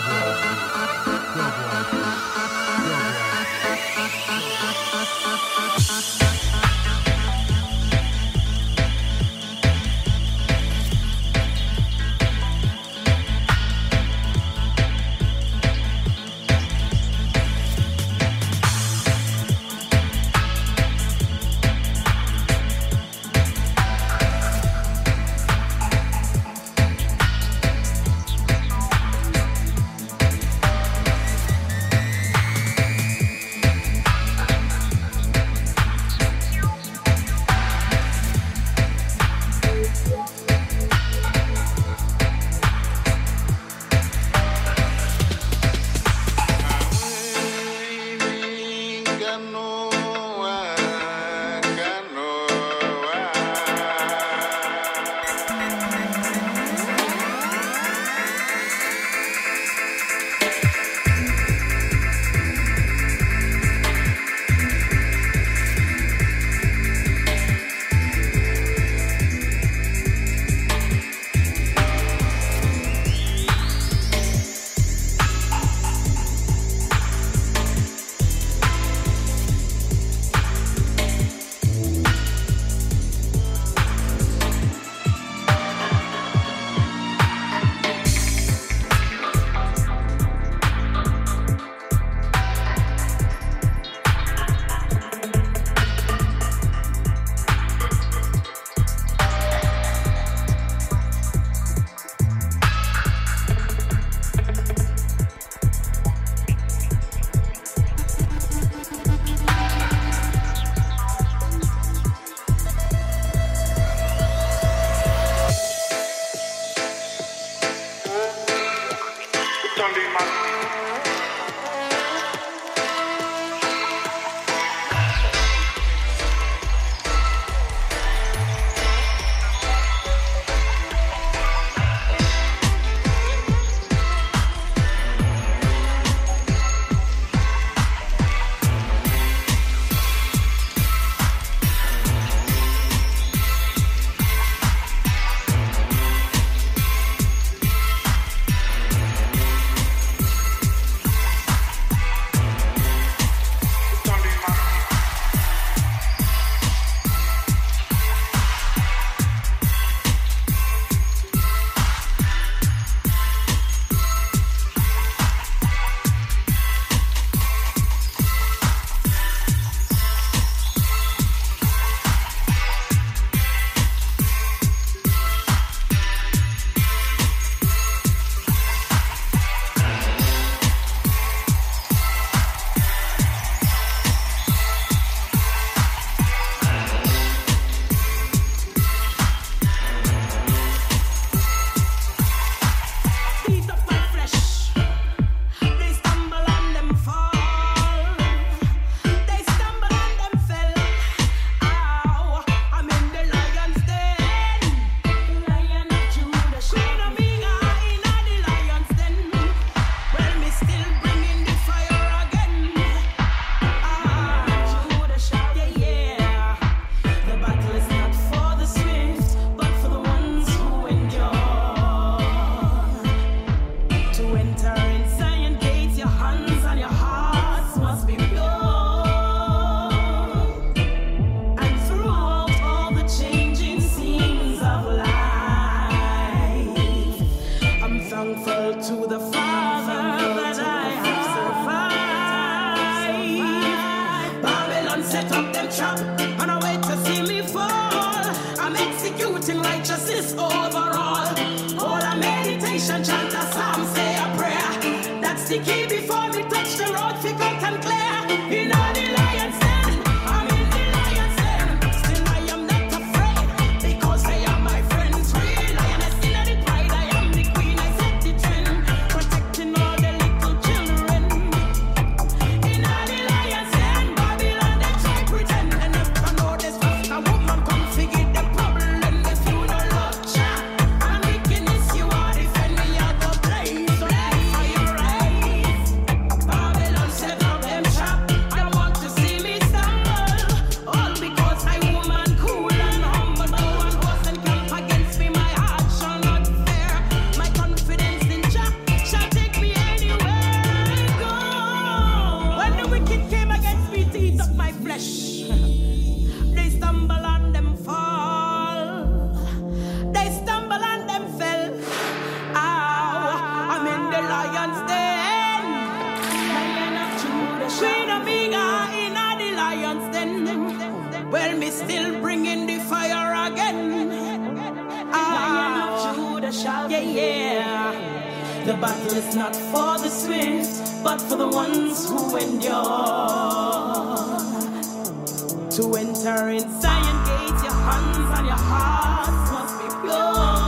Fire To enter inside and gate, your hands and your heart must be pure.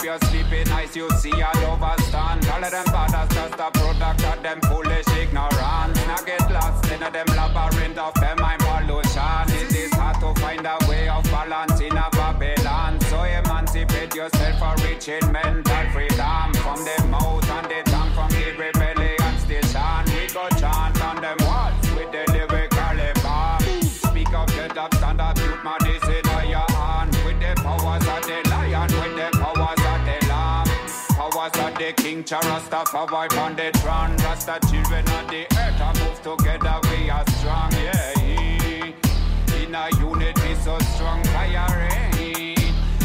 up your sleeping eyes, you see all over stand. All of them bad badass, just a product of them foolish ignorance. Now get lost in a them labyrinth of them mind pollution. It is hard to find a way of balance in a Babylon. So emancipate yourself for reaching mental freedom from the mouth and the tongue from the rebellion station. We go chant on them walls with the lyrical bar. Speak of the top standard, put my disease in your hand with the powers of the was of the king, Rastafari on the throne. Rasta children of the earth are move together, we are strong, yeah. In a unity so strong, fire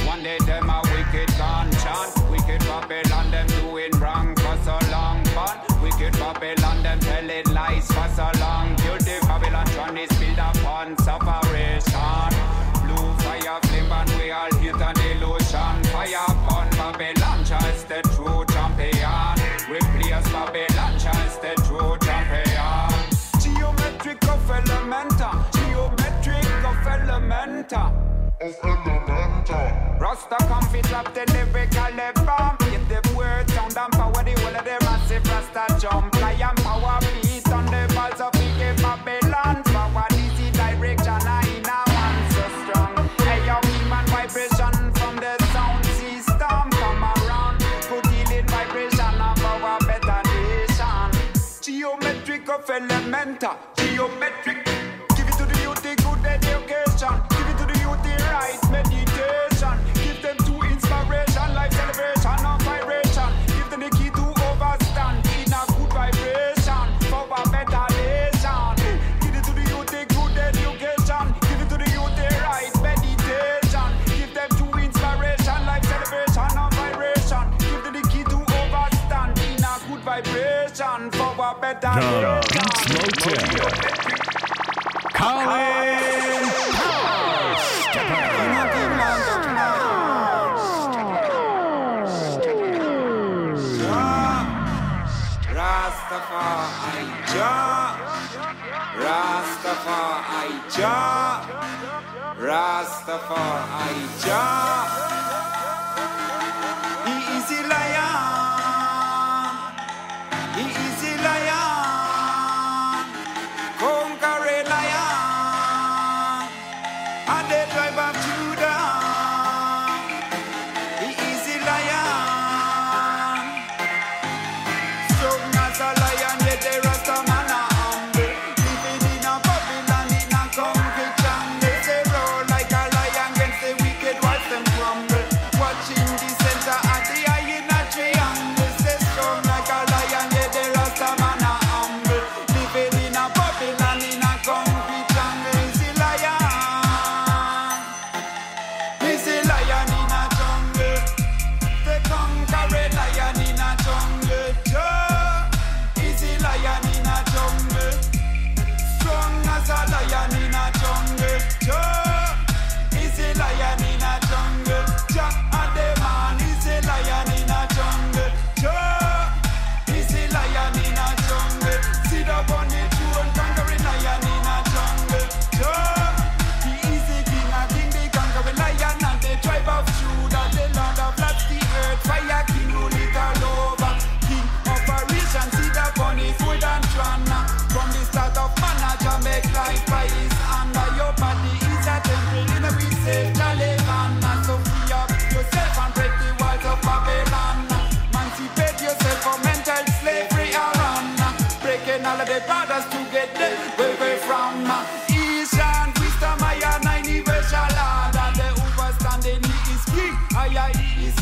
One day them a wicked gone chant, wicked Babylon, them doing wrong for so long, but wicked Babylon, them telling lies for so long. Guilty Babylon, trying to build upon some inventor. Of. Rasta come fit up the lyrical bomb. If the word sound and power, the whole of the massive Rasta jump. I am power beat on the balls of the Babylon. Power easy direction, I in a one so strong. Hey, yo, human vibration from the sound system. Come around, for healing vibration of our better nation. Geometric of elemental, geometric for I jump.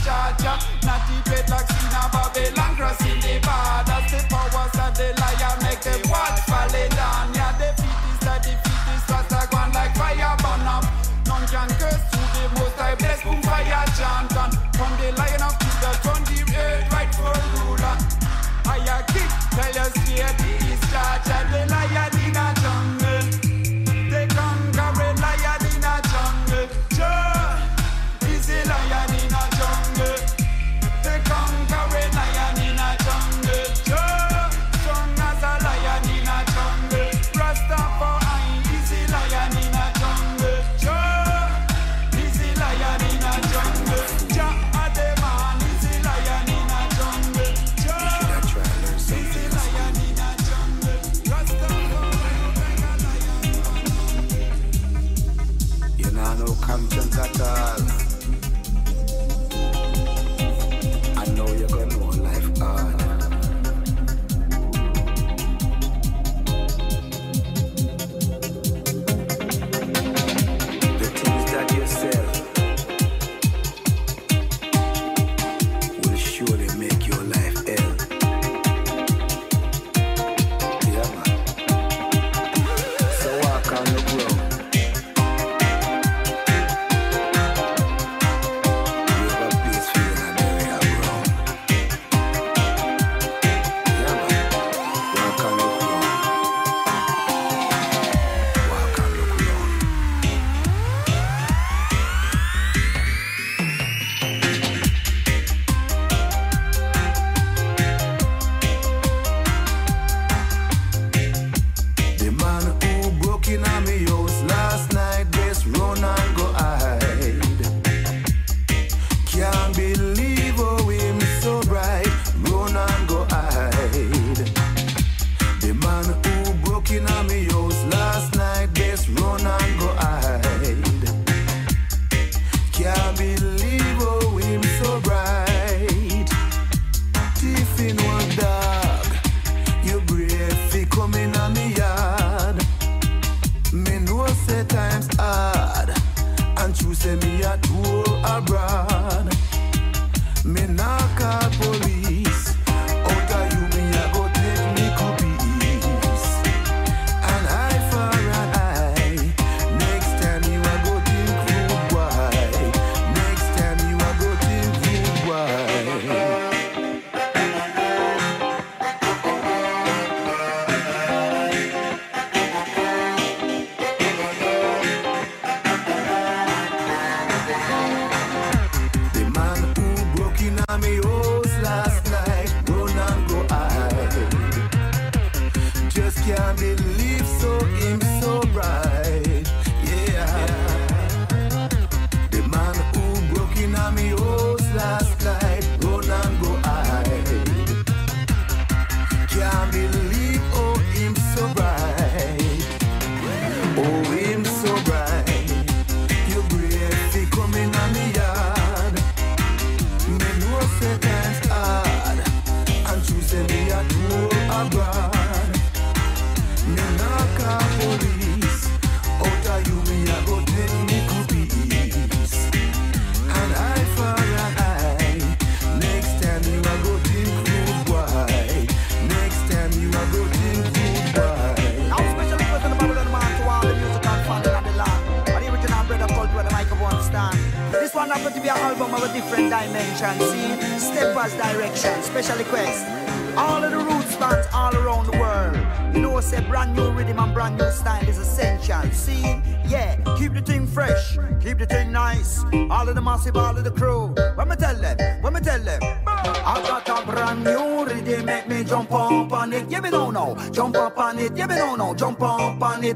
Georgia.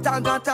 it got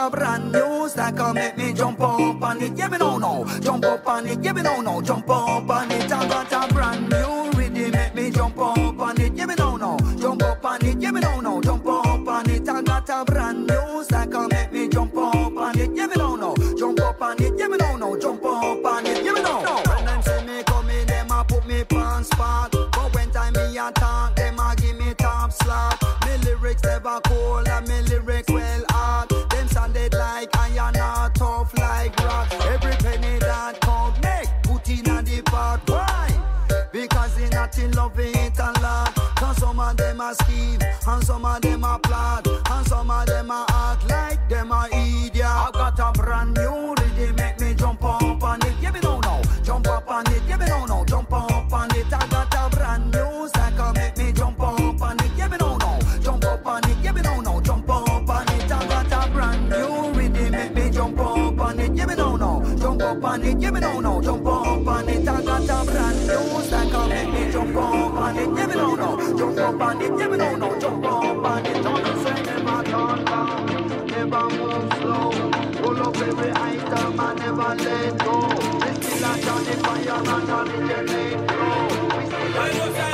lado. let go. We still a on the fire and on the name grow. We still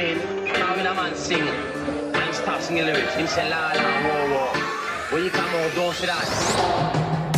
come in, now in, a man sing, and he start singing lyrics, him say la la, whoa whoa. When you come on, don't say that.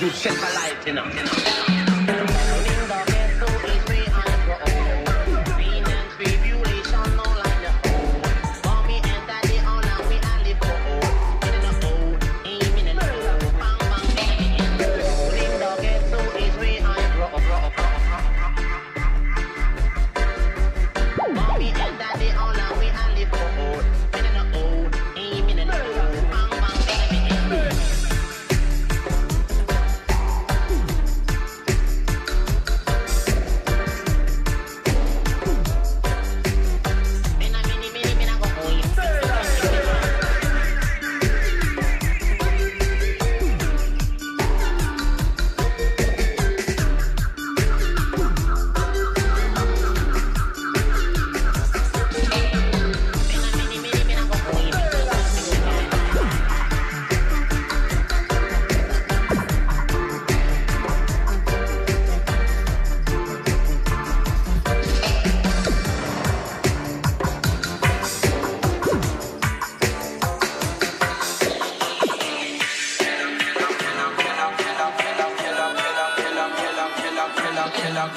You set my life, in a. You know.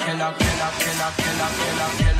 killer, killer, killer, killer, killer.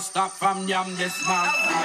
No stop from yam this man.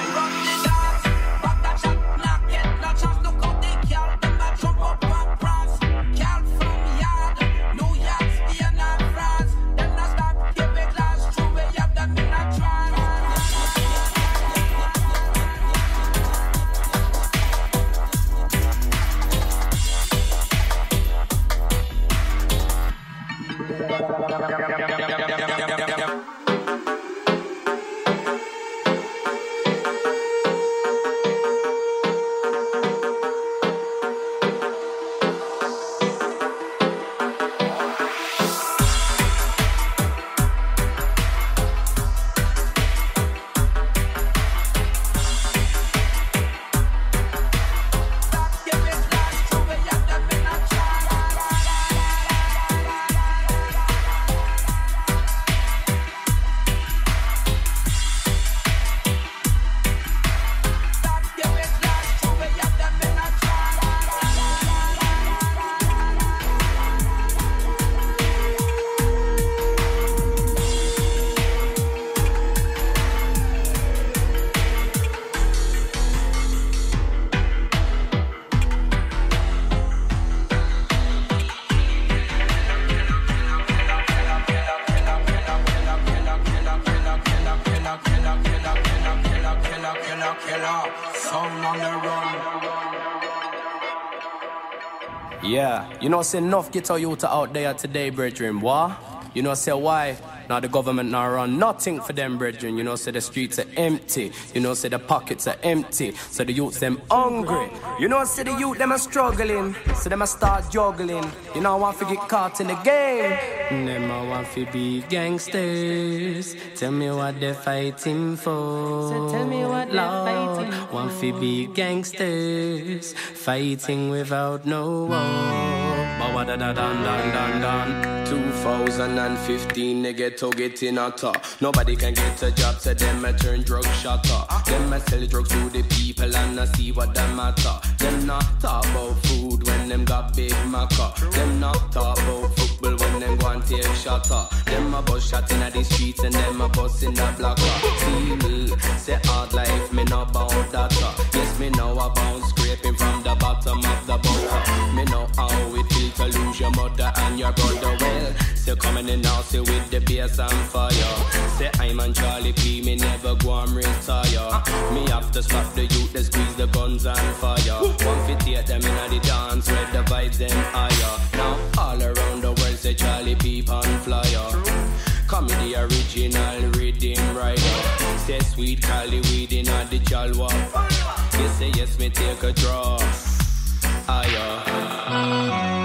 You know, say enough get our youth out there today, brethren. Why? You know, say why? Now the government now run nothing for them, brethren. You know, say the streets are empty. You know, say the pockets are empty. So the youths them hungry. You know, say the youth them are struggling. So them a start juggling. You know, I want to get caught in the game. Them I want to be gangsters. Tell me what they're fighting for. So tell me what they're fighting for. Want to be gangsters. Fighting without no war. But da da dan dan dan dan. 2015, they get to get in a top. Nobody can get a job, so them I turn drug shotter. Them I sell drugs to the people and I see what them matter. Them not talk about food when them got big maca. Them not talk about football when them go and take shatter. Them a bus shot in the streets and them a bus in the blocker. See me, say hard life, me know about that. Yes, me know about scraping from the bottom of the boat. Me know how it feels to lose your mother and your brother. Well, Still coming in now, still with the bass and fire. Say I'm on Charlie P, me never go and retire. Me have to stop the youth, they squeeze the guns and fire. One fit take them in the dance, where the vibes them higher. Now all around the world say Charlie P on flyer. Come in the original rhythm rider. Say sweet Cali weed in the jalwa. You say yes, me take a draw. Higher.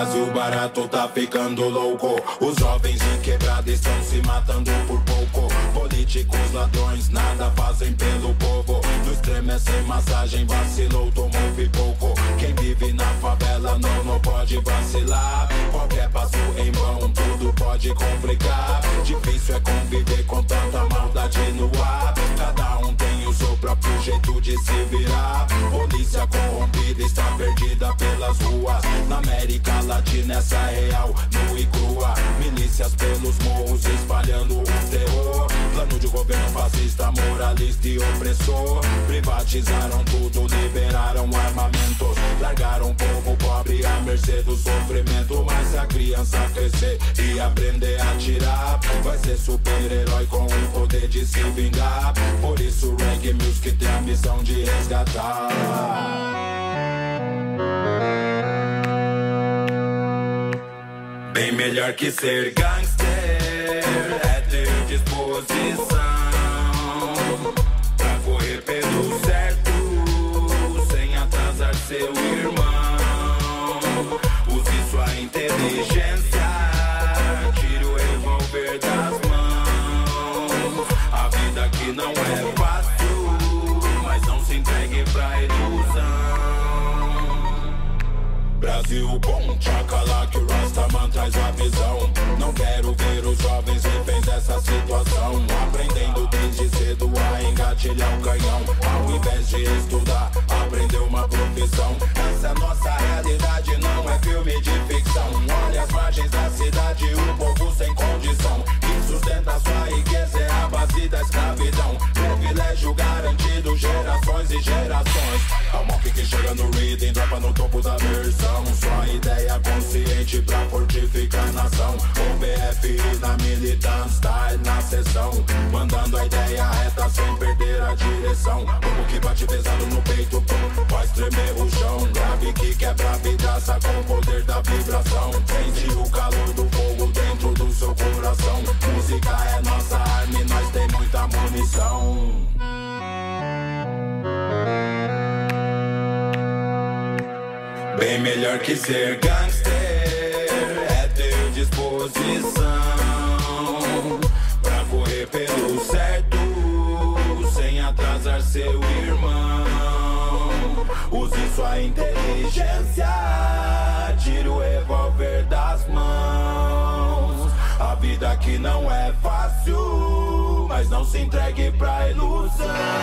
Brasil barato tá ficando louco. Os jovens em quebrada estão se matando por pouco. Políticos ladrões nada fazem pelo povo. No extremo é sem massagem, vacilou, tomou pouco. Quem vive na favela não, não pode vacilar. Qualquer passo em vão, tudo pode complicar. Difícil é conviver com tanta maldade no ar. Cada um tem o seu próprio jeito de se virar. Polícia corrompida está perdida pelas ruas. Na América Latina, essa é real, nu e crua. Milícias pelos morros espalhando o terror. Plano de governo fascista, moralista e opressor. Privatizaram tudo, liberaram armamentos. Largaram o povo pobre à mercê do sofrimento. Mas se a criança crescer e aprender a tirar, vai ser super-herói com o poder de se vingar. Por isso, reggae music tem a missão de resgatar. Bem melhor que ser gangster é ter disposição pra correr pelo certo sem atrasar seu irmão. Use sua inteligência, tire o das mãos. A vida aqui não é fácil, ilusão. Brasil, bom, chacala que o Rastaman traz a visão. Não quero ver os jovens reféns dessa situação. Aprendendo desde cedo a engatilhar o canhão. Ao invés de estudar, aprender uma profissão. Essa nossa realidade, não é filme de ficção. Olha as margens da cidade, o povo sem condição. Da sua riqueza é a base da escravidão. Privilégio garantido, gerações e gerações. É o mob que chega no reading, dropa no topo da versão. Sua ideia consciente pra fortificar a nação. O BFI na militância, style na sessão. Mandando a ideia reta sem perder a direção. Como que bate pesado no peito, faz tremer o chão. Grave que quebra a vidraça com o poder da vibração. Sente o calor do fogo dentro do seu coração. Música é nossa arma e nós tem muita munição. Bem melhor que ser gangster é ter disposição pra correr pelo certo sem atrasar seu irmão. Use sua inteligência, tire o revólver das mãos. A vida aqui não é fácil, mas não se entregue pra ilusão.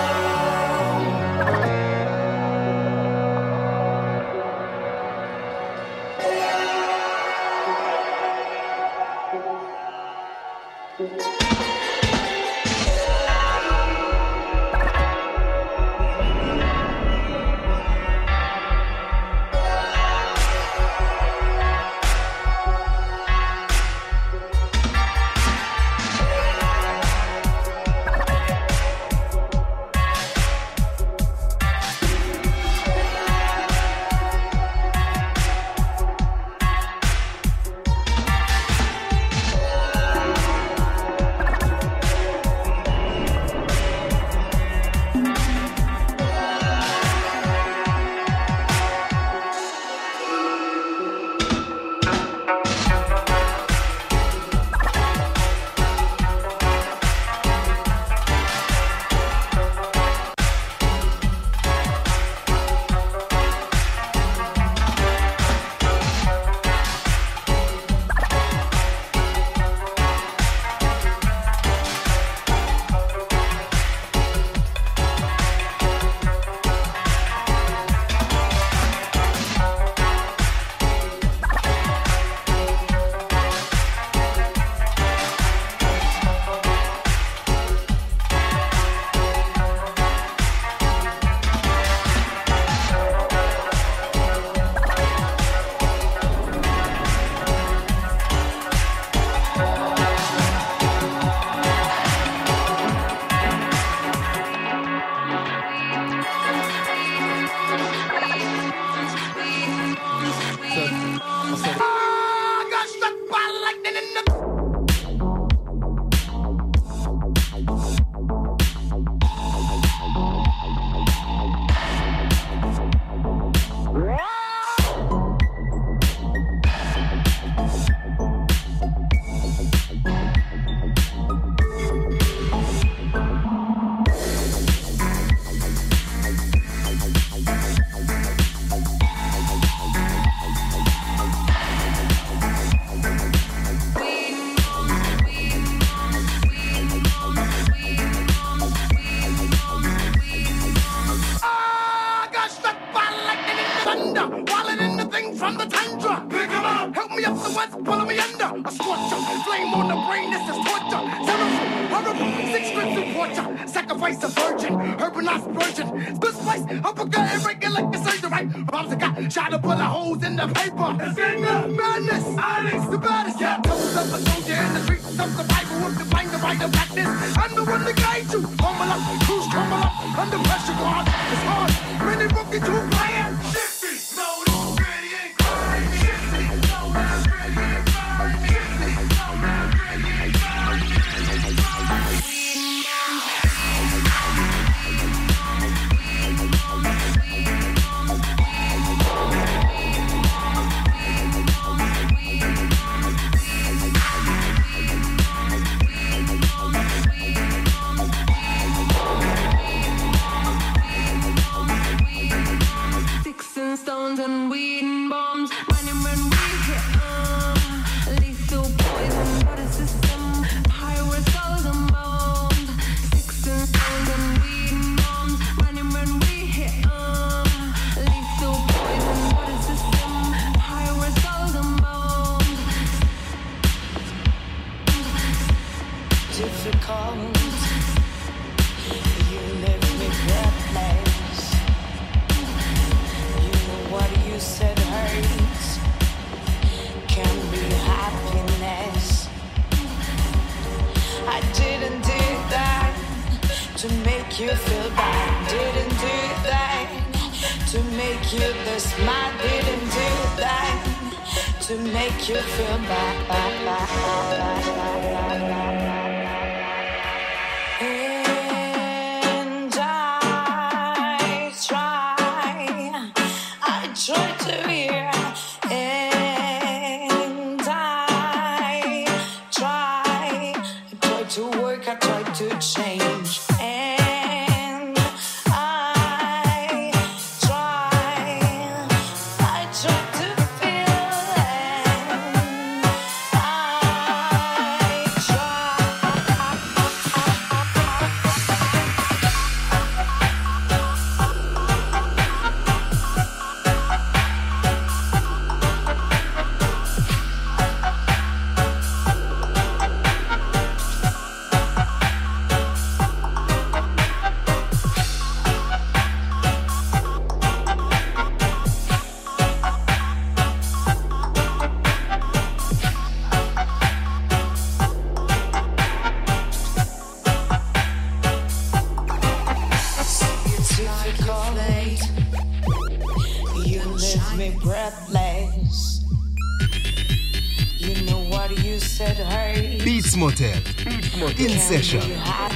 Beats Motel, Beats In Session,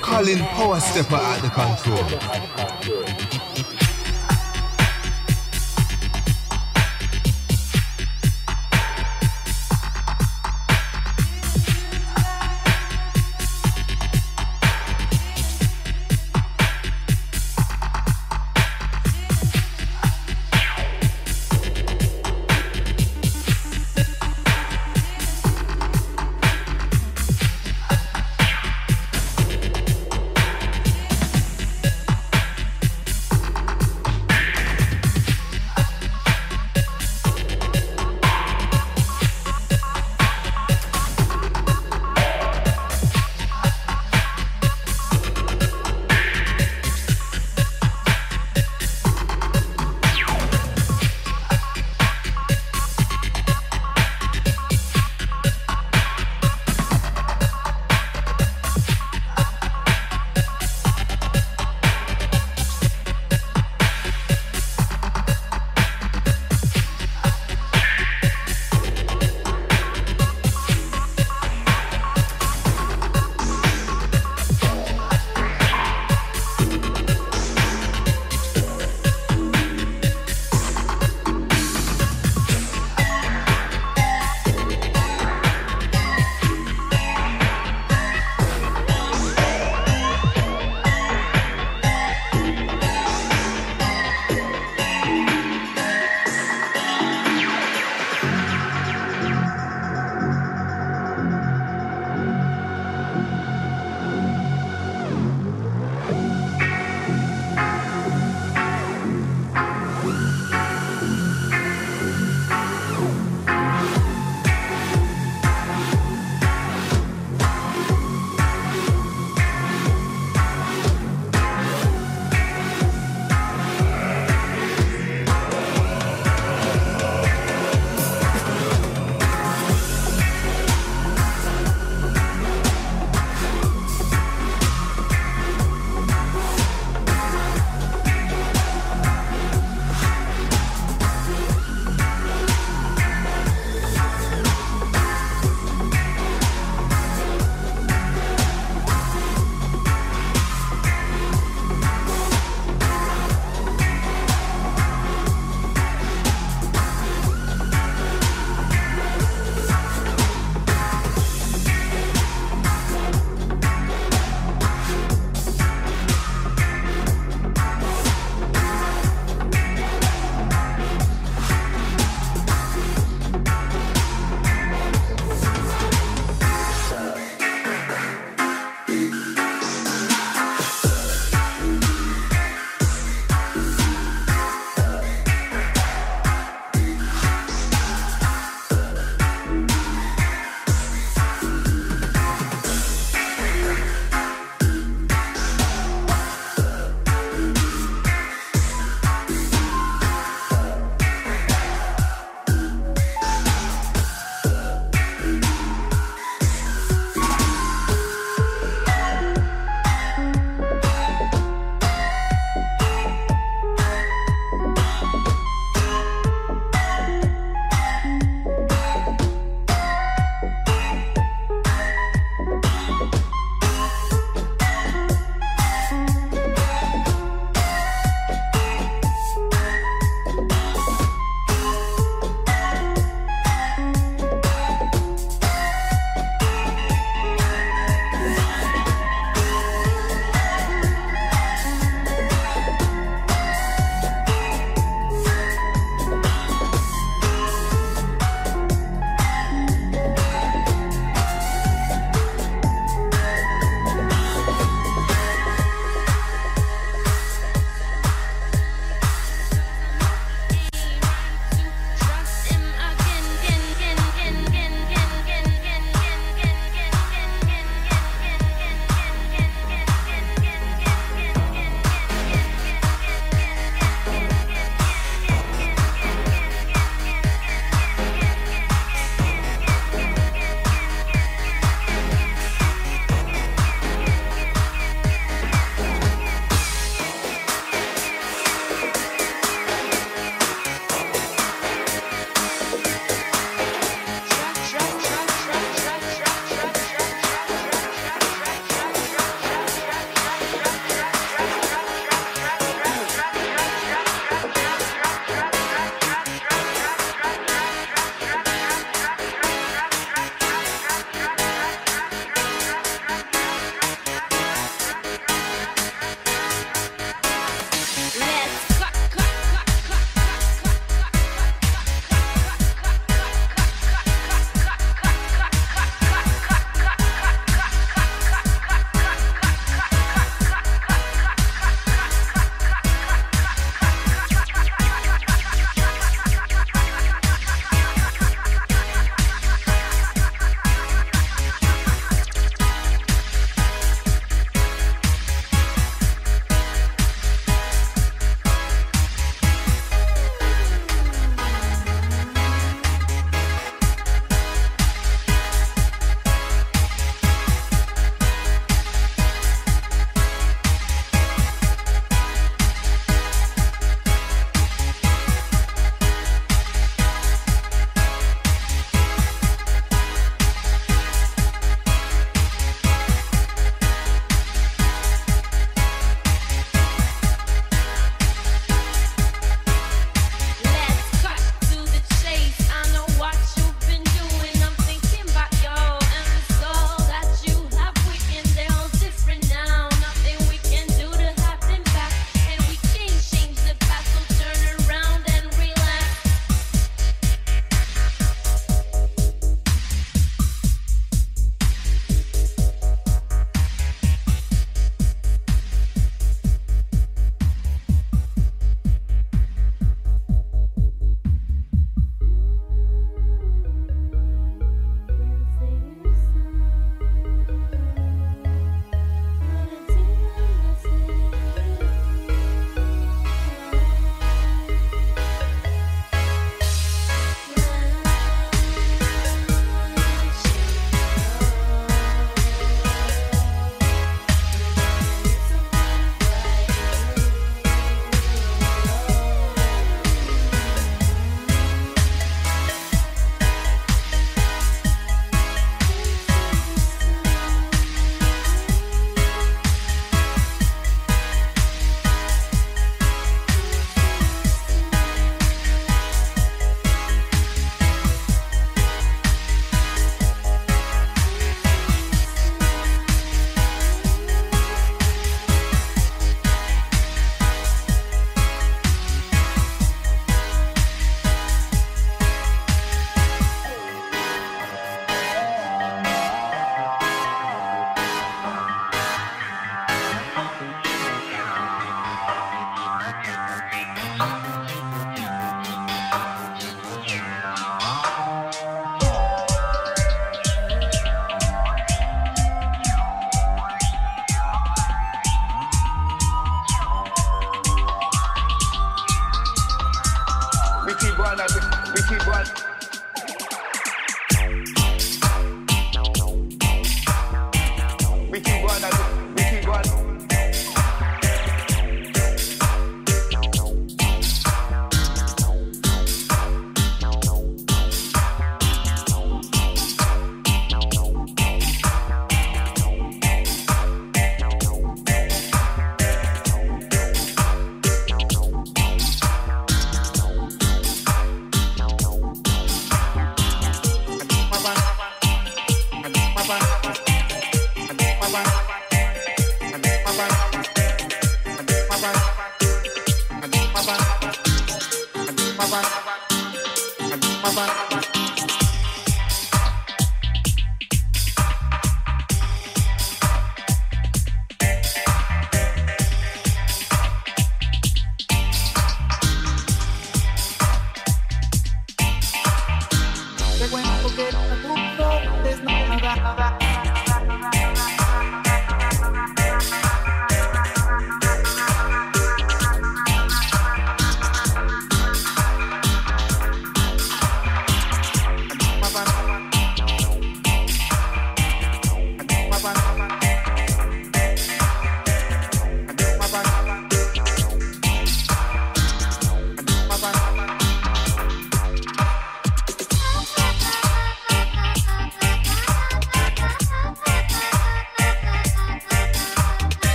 Colin Power Stepper at the control.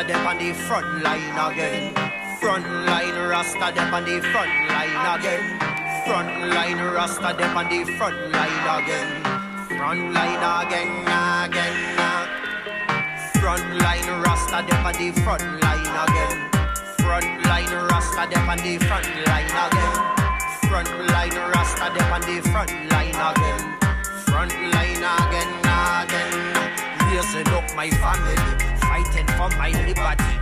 Rasta them on the front line again. Front line Rasta them on the front line again. Front line Rasta them on the front line again. Front line again, again. Front line Rasta them on the front line again. Front line Rasta them on the front line again. Front line Rasta them on the front line again. Front line again, again. Raising up my family, for my liberty.